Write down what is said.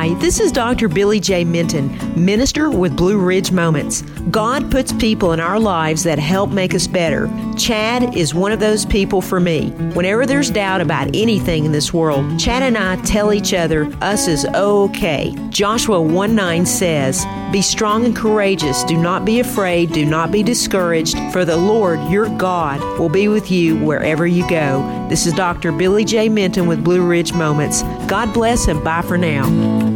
Hi, this is Dr. Billy J. Minton, minister with Blue Ridge Moments. God puts people in our lives that help make us better. Chad is one of those people for me. Whenever there's doubt about anything in this world, Chad and I tell each other us is okay. Joshua 1 9 says, Be strong and courageous. Do not be afraid. Do not be discouraged, for the Lord your God will be with you wherever you go. This is Dr. Billy J. Minton with Blue Ridge Moments. God bless and bye for now.